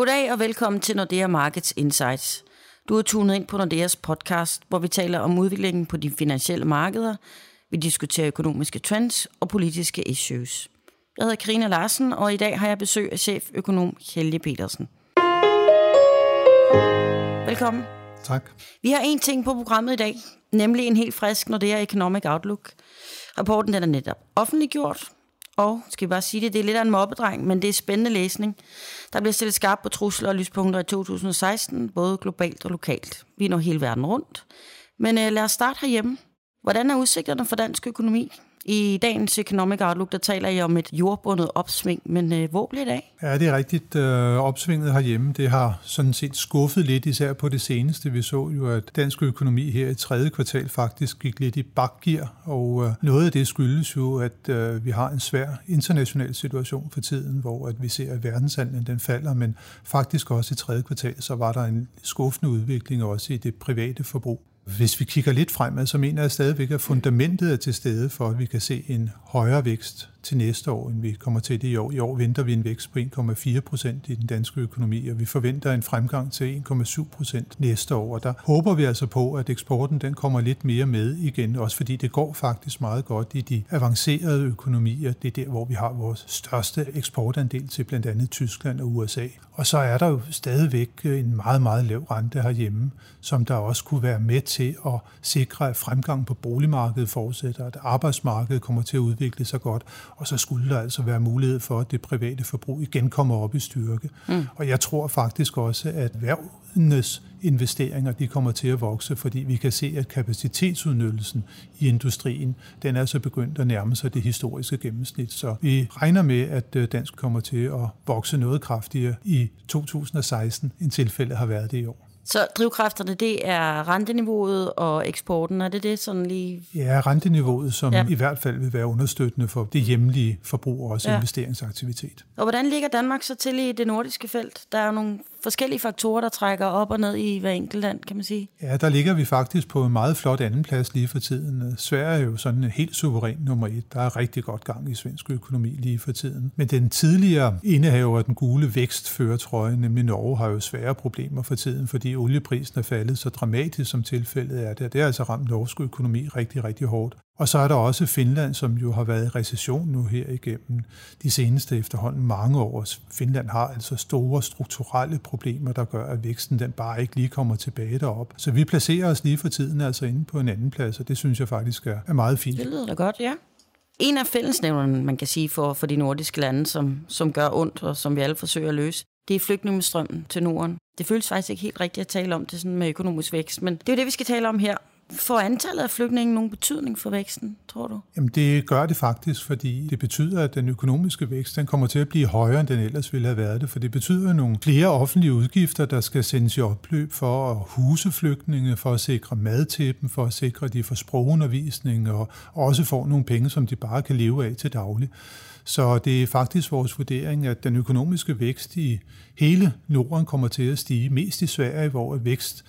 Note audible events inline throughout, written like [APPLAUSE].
Goddag og velkommen til Nordea Markets Insights. Du er tunet ind på Nordeas podcast, hvor vi taler om udviklingen på de finansielle markeder. Vi diskuterer økonomiske trends og politiske issues. Jeg hedder Karina Larsen, og i dag har jeg besøg af cheføkonom Helge Petersen. Velkommen. Tak. Vi har en ting på programmet i dag, nemlig en helt frisk Nordea Economic Outlook. Rapporten den er netop offentliggjort, og skal vi bare sige det, det er lidt af en mobbedreng, men det er spændende læsning. Der bliver stillet skarpt på trusler og lyspunkter i 2016, både globalt og lokalt. Vi når hele verden rundt. Men øh, lad os starte herhjemme. Hvordan er udsigterne for dansk økonomi? I dagens Economic Outlook, der taler I om et jordbundet opsving, men øh, hvor bliver det af? Ja, det er rigtigt. Øh, opsvinget herhjemme, det har sådan set skuffet lidt, især på det seneste. Vi så jo, at dansk økonomi her i tredje kvartal faktisk gik lidt i bakgear, og øh, noget af det skyldes jo, at øh, vi har en svær international situation for tiden, hvor at vi ser, at verdenshandlen den falder, men faktisk også i tredje kvartal, så var der en skuffende udvikling også i det private forbrug. Hvis vi kigger lidt fremad, så mener jeg stadigvæk, at fundamentet er til stede for, at vi kan se en højere vækst til næste år, end vi kommer til det i år. I år venter vi en vækst på 1,4 procent i den danske økonomi, og vi forventer en fremgang til 1,7 procent næste år. Og der håber vi altså på, at eksporten den kommer lidt mere med igen, også fordi det går faktisk meget godt i de avancerede økonomier. Det er der, hvor vi har vores største eksportandel til blandt andet Tyskland og USA. Og så er der jo stadigvæk en meget, meget lav rente herhjemme, som der også kunne være med til at sikre, at fremgang på boligmarkedet fortsætter, at arbejdsmarkedet kommer til at udvikle sig godt, og så skulle der altså være mulighed for, at det private forbrug igen kommer op i styrke. Mm. Og jeg tror faktisk også, at erhvervenes investeringer de kommer til at vokse, fordi vi kan se, at kapacitetsudnyttelsen i industrien, den er så begyndt at nærme sig det historiske gennemsnit. Så vi regner med, at øh, dansk kommer til at vokse noget kraftigere i 2016, end tilfældet har været det i år. Så drivkræfterne, det er renteniveauet og eksporten, er det det sådan lige? Ja, renteniveauet, som ja. i hvert fald vil være understøttende for det hjemlige forbrug og også ja. investeringsaktivitet. Og hvordan ligger Danmark så til i det nordiske felt? Der er jo nogle forskellige faktorer, der trækker op og ned i hver enkelt land, kan man sige. Ja, der ligger vi faktisk på en meget flot andenplads lige for tiden. Sverige er jo sådan helt suveræn nummer et. Der er rigtig godt gang i svensk økonomi lige for tiden. Men den tidligere indehaver af den gule vækstføretrøje, nemlig Norge, har jo svære problemer for tiden, fordi olieprisen er faldet så dramatisk, som tilfældet er det. Det har altså ramt norsk økonomi rigtig, rigtig hårdt. Og så er der også Finland, som jo har været i recession nu her igennem de seneste efterhånden mange år. Finland har altså store strukturelle problemer, der gør, at væksten den bare ikke lige kommer tilbage derop. Så vi placerer os lige for tiden altså inde på en anden plads, og det synes jeg faktisk er, er meget fint. Det lyder da godt, ja. En af fællesnævnerne, man kan sige, for, for de nordiske lande, som, som gør ondt, og som vi alle forsøger at løse, det er flygtningestrømmen til Norden. Det føles faktisk ikke helt rigtigt at tale om det sådan med økonomisk vækst, men det er jo det, vi skal tale om her. Får antallet af flygtninge nogen betydning for væksten, tror du? Jamen det gør det faktisk, fordi det betyder, at den økonomiske vækst den kommer til at blive højere, end den ellers ville have været det. For det betyder nogle flere offentlige udgifter, der skal sendes i opløb for at huse flygtninge, for at sikre mad til dem, for at sikre, at de får sprogundervisning og også får nogle penge, som de bare kan leve af til daglig. Så det er faktisk vores vurdering, at den økonomiske vækst i hele Norden kommer til at stige, mest i Sverige, hvor vækst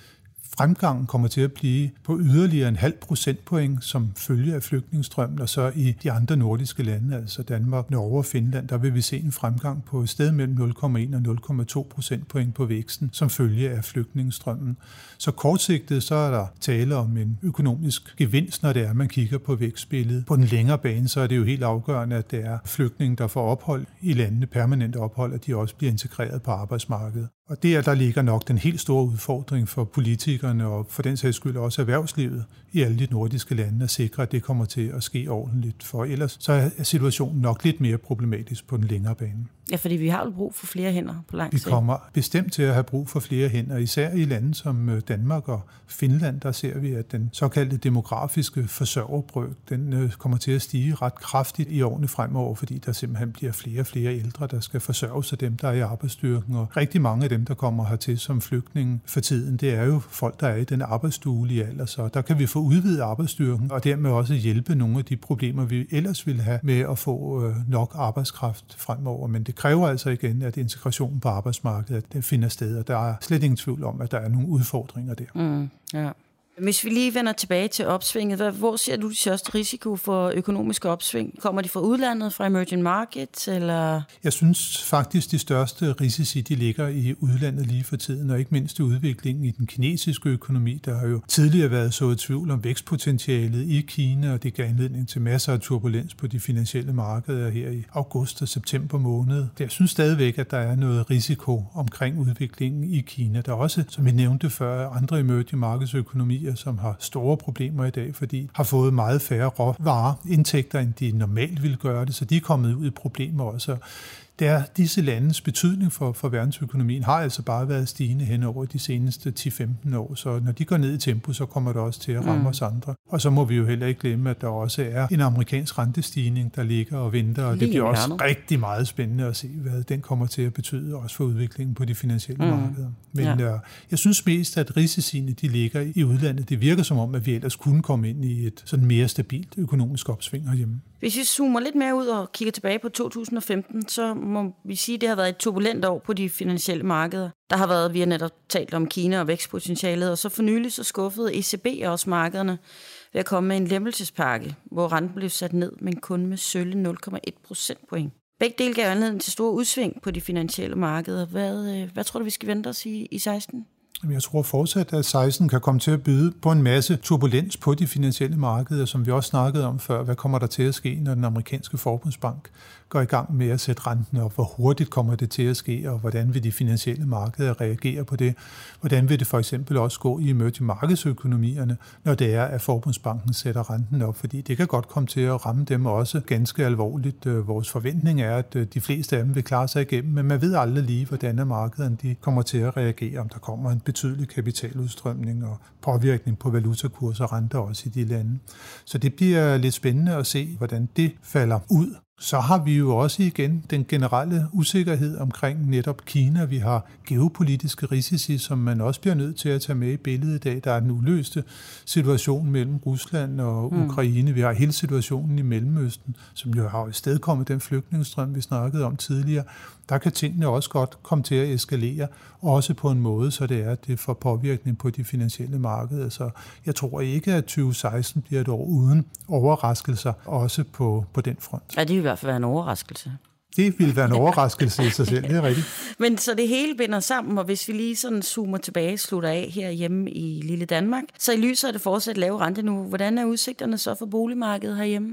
fremgangen kommer til at blive på yderligere en halv procentpoint som følge af flygtningestrømmen, og så i de andre nordiske lande, altså Danmark, Norge og Finland, der vil vi se en fremgang på et sted mellem 0,1 og 0,2 procentpoint på væksten som følge af flygtningestrømmen. Så kortsigtet så er der tale om en økonomisk gevinst, når det er, at man kigger på vækstbilledet. På den længere bane, så er det jo helt afgørende, at det er flygtninge, der får ophold i landene, permanent ophold, at de også bliver integreret på arbejdsmarkedet. Og det er, der ligger nok den helt store udfordring for politikerne og for den sags skyld også erhvervslivet i alle de nordiske lande at sikre, at det kommer til at ske ordentligt. For ellers så er situationen nok lidt mere problematisk på den længere bane. Ja, fordi vi har jo brug for flere hænder på lang sigt. Vi kommer bestemt til at have brug for flere hænder, især i lande som øh, Danmark og Finland, der ser vi, at den såkaldte demografiske forsørgerbrøk, den øh, kommer til at stige ret kraftigt i årene fremover, fordi der simpelthen bliver flere og flere ældre, der skal forsørges af dem, der er i arbejdsstyrken. Og rigtig mange af dem, der kommer hertil som flygtninge for tiden, det er jo folk, der er i den arbejdsduelige alder, så der kan vi få udvidet arbejdsstyrken, og dermed også hjælpe nogle af de problemer, vi ellers ville have med at få øh, nok arbejdskraft fremover. Men det kræver altså igen, at integrationen på arbejdsmarkedet den finder sted, og der er slet ingen tvivl om, at der er nogle udfordringer der. Mm, ja. Hvis vi lige vender tilbage til opsvinget, hvad, hvor ser du de største risiko for økonomiske opsving? Kommer de fra udlandet, fra emerging markets, eller? Jeg synes faktisk, de største risici, de ligger i udlandet lige for tiden, og ikke mindst i udviklingen i den kinesiske økonomi. Der har jo tidligere været så i tvivl om vækstpotentialet i Kina, og det gav anledning til masser af turbulens på de finansielle markeder her i august og september måned. Jeg synes stadigvæk, at der er noget risiko omkring udviklingen i Kina. Der er også, som vi nævnte før, andre emerging markedsøkonomier, som har store problemer i dag, fordi har fået meget færre råvareindtægter, end de normalt ville gøre det, så de er kommet ud i problemer også der disse landes betydning for, for verdensøkonomien har altså bare været stigende hen over de seneste 10-15 år. Så når de går ned i tempo, så kommer det også til at ramme mm. os andre. Og så må vi jo heller ikke glemme, at der også er en amerikansk rentestigning, der ligger og venter. Og det bliver også rigtig meget spændende at se, hvad den kommer til at betyde også for udviklingen på de finansielle mm. markeder. Men ja. uh, jeg synes mest, at risiciene de ligger i udlandet. Det virker som om, at vi ellers kunne komme ind i et sådan mere stabilt økonomisk opsving herhjemme. Hvis vi zoomer lidt mere ud og kigger tilbage på 2015, så må vi sige, at det har været et turbulent år på de finansielle markeder. Der har været, vi har netop talt om Kina og vækstpotentialet, og så for nylig så skuffede ECB også markederne ved at komme med en lempelsespakke, hvor renten blev sat ned, men kun med sølle 0,1 procentpoint. Begge dele gav anledning til store udsving på de finansielle markeder. Hvad, øh, hvad tror du, vi skal vente os i, i 16? Jeg tror fortsat, at 16 kan komme til at byde på en masse turbulens på de finansielle markeder, som vi også snakkede om før. Hvad kommer der til at ske, når den amerikanske forbundsbank går i gang med at sætte renten op? Hvor hurtigt kommer det til at ske, og hvordan vil de finansielle markeder reagere på det? Hvordan vil det for eksempel også gå i emerging markedsøkonomierne, når det er, at forbundsbanken sætter renten op? Fordi det kan godt komme til at ramme dem også ganske alvorligt. Øh, vores forventning er, at øh, de fleste af dem vil klare sig igennem, men man ved aldrig lige, hvordan markederne de kommer til at reagere, om der kommer en betydelig kapitaludstrømning og påvirkning på valutakurser og renter også i de lande. Så det bliver lidt spændende at se, hvordan det falder ud. Så har vi jo også igen den generelle usikkerhed omkring netop Kina. Vi har geopolitiske risici, som man også bliver nødt til at tage med i billedet i dag. Der er den uløste situation mellem Rusland og mm. Ukraine. Vi har hele situationen i Mellemøsten, som jo har i stedet kommet den flygtningestrøm, vi snakkede om tidligere der kan tingene også godt komme til at eskalere, også på en måde, så det er, at det får påvirkning på de finansielle markeder. Så jeg tror ikke, at 2016 bliver et år uden overraskelser, også på, på den front. Ja, det i hvert fald være en overraskelse. Det ville være en overraskelse i sig selv, det er rigtigt. [LAUGHS] Men så det hele binder sammen, og hvis vi lige sådan zoomer tilbage, slutter af her hjemme i lille Danmark, så i lyset af det fortsat lave rente nu, hvordan er udsigterne så for boligmarkedet herhjemme?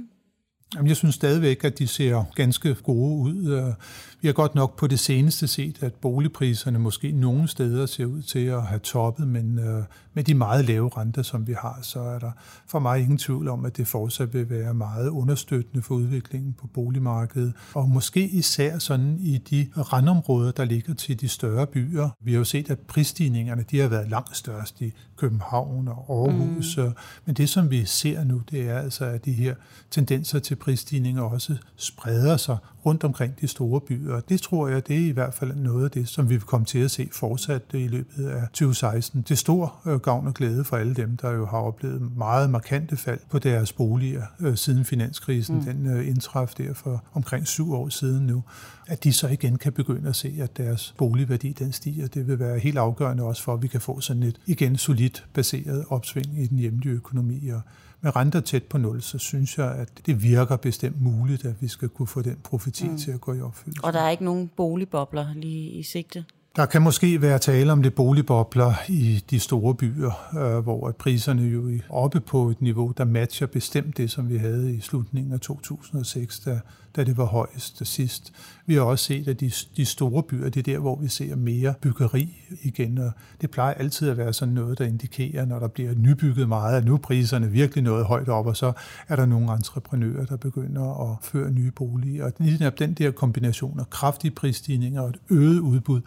Jamen, jeg synes stadigvæk, at de ser ganske gode ud. Vi har godt nok på det seneste set, at boligpriserne måske nogle steder ser ud til at have toppet, men øh, med de meget lave renter, som vi har, så er der for mig ingen tvivl om, at det fortsat vil være meget understøttende for udviklingen på boligmarkedet. Og måske især sådan i de randområder, der ligger til de større byer. Vi har jo set, at prisstigningerne de har været langt størst i København og Aarhus. Mm. Men det, som vi ser nu, det er altså, at de her tendenser til prisstigninger også spreder sig rundt omkring de store byer. Og det tror jeg, det er i hvert fald noget af det, som vi vil komme til at se fortsat i løbet af 2016. Det er stor øh, gavn og glæde for alle dem, der jo har oplevet meget markante fald på deres boliger øh, siden finanskrisen. Mm. Den øh, indtraf der for omkring syv år siden nu. At de så igen kan begynde at se, at deres boligværdi den stiger. Det vil være helt afgørende også for, at vi kan få sådan et igen solidt baseret opsving i den hjemlige økonomi. Og med renter tæt på nul, så synes jeg, at det virker bestemt muligt, at vi skal kunne få den profeti mm. til at gå i opfyldelse. Og der er ikke nogen boligbobler lige i sigte? Der kan måske være tale om det boligbobler i de store byer, øh, hvor priserne jo er oppe på et niveau, der matcher bestemt det, som vi havde i slutningen af 2006, da da det var højst sidst. Vi har også set, at de, de store byer, det er der, hvor vi ser mere byggeri igen, og det plejer altid at være sådan noget, der indikerer, når der bliver nybygget meget, at nu er priserne virkelig noget højt op, og så er der nogle entreprenører, der begynder at føre nye boliger. Og lige den der kombination af kraftige prisstigninger og et øget udbud,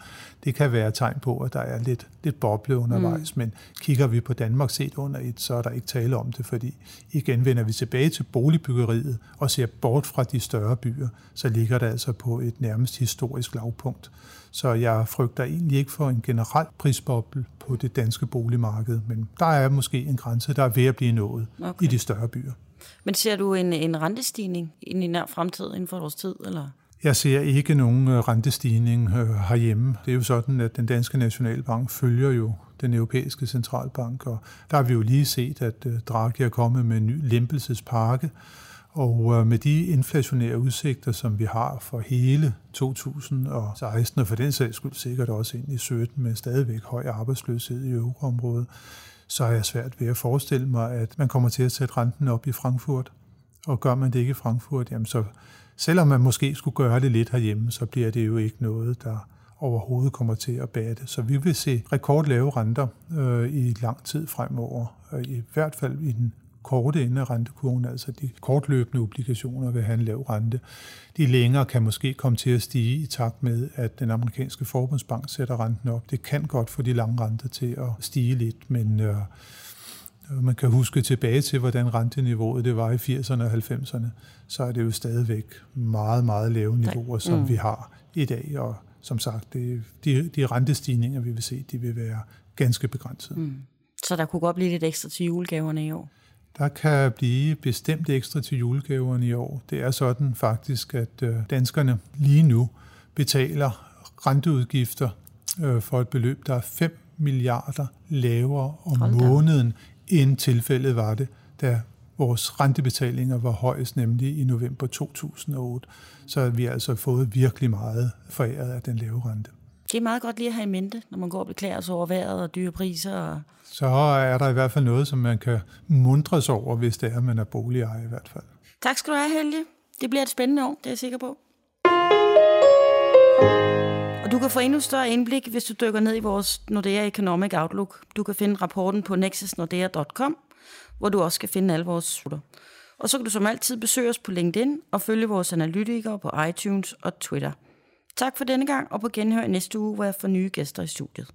det kan være et tegn på, at der er lidt, lidt boble undervejs, mm. men kigger vi på Danmark set under et, så er der ikke tale om det, fordi igen vender vi tilbage til boligbyggeriet og ser bort fra de større byer, så ligger det altså på et nærmest historisk lavpunkt. Så jeg frygter egentlig ikke for en generel prisboble på det danske boligmarked, men der er måske en grænse, der er ved at blive nået okay. i de større byer. Men ser du en, en rentestigning i nær fremtid inden for vores tid, eller? Jeg ser ikke nogen øh, rentestigning øh, herhjemme. Det er jo sådan, at den danske nationalbank følger jo den europæiske centralbank, og der har vi jo lige set, at øh, Draghi er kommet med en ny lempelsespakke, og med de inflationære udsigter, som vi har for hele 2016, og for den sags skyld sikkert også ind i 17 med stadigvæk høj arbejdsløshed i euroområdet, så er jeg svært ved at forestille mig, at man kommer til at sætte renten op i Frankfurt. Og gør man det ikke i Frankfurt, jamen så selvom man måske skulle gøre det lidt herhjemme, så bliver det jo ikke noget, der overhovedet kommer til at batte. Så vi vil se rekordlave renter øh, i lang tid fremover, øh, i hvert fald i den korte ende af rentekurven, altså de kortløbende obligationer vil have en lav rente. De længere kan måske komme til at stige i takt med, at den amerikanske forbundsbank sætter renten op. Det kan godt få de lange renter til at stige lidt, men øh, man kan huske tilbage til, hvordan renteniveauet det var i 80'erne og 90'erne, så er det jo stadigvæk meget, meget lave niveauer, som mm. vi har i dag. Og som sagt, det, de, de rentestigninger, vi vil se, de vil være ganske begrænsede. Mm. Så der kunne godt blive lidt ekstra til julegaverne i år? Der kan blive bestemt ekstra til julegaverne i år. Det er sådan faktisk, at øh, danskerne lige nu betaler renteudgifter øh, for et beløb, der er 5 milliarder lavere om måneden, end tilfældet var det, da vores rentebetalinger var højest, nemlig i november 2008. Så har vi altså fået virkelig meget foræret af den lave rente. Det er meget godt lige at have i mente, når man går og beklager sig over vejret og dyre priser. Og... Så er der i hvert fald noget, som man kan mundres over, hvis det er, at man er boligejer i hvert fald. Tak skal du have, Helge. Det bliver et spændende år, det er jeg sikker på. Og du kan få endnu større indblik, hvis du dykker ned i vores Nordea Economic Outlook. Du kan finde rapporten på nexusnordea.com, hvor du også kan finde alle vores sutter. Og så kan du som altid besøge os på LinkedIn og følge vores analytikere på iTunes og Twitter. Tak for denne gang, og på genhør næste uge, hvor jeg får nye gæster i studiet.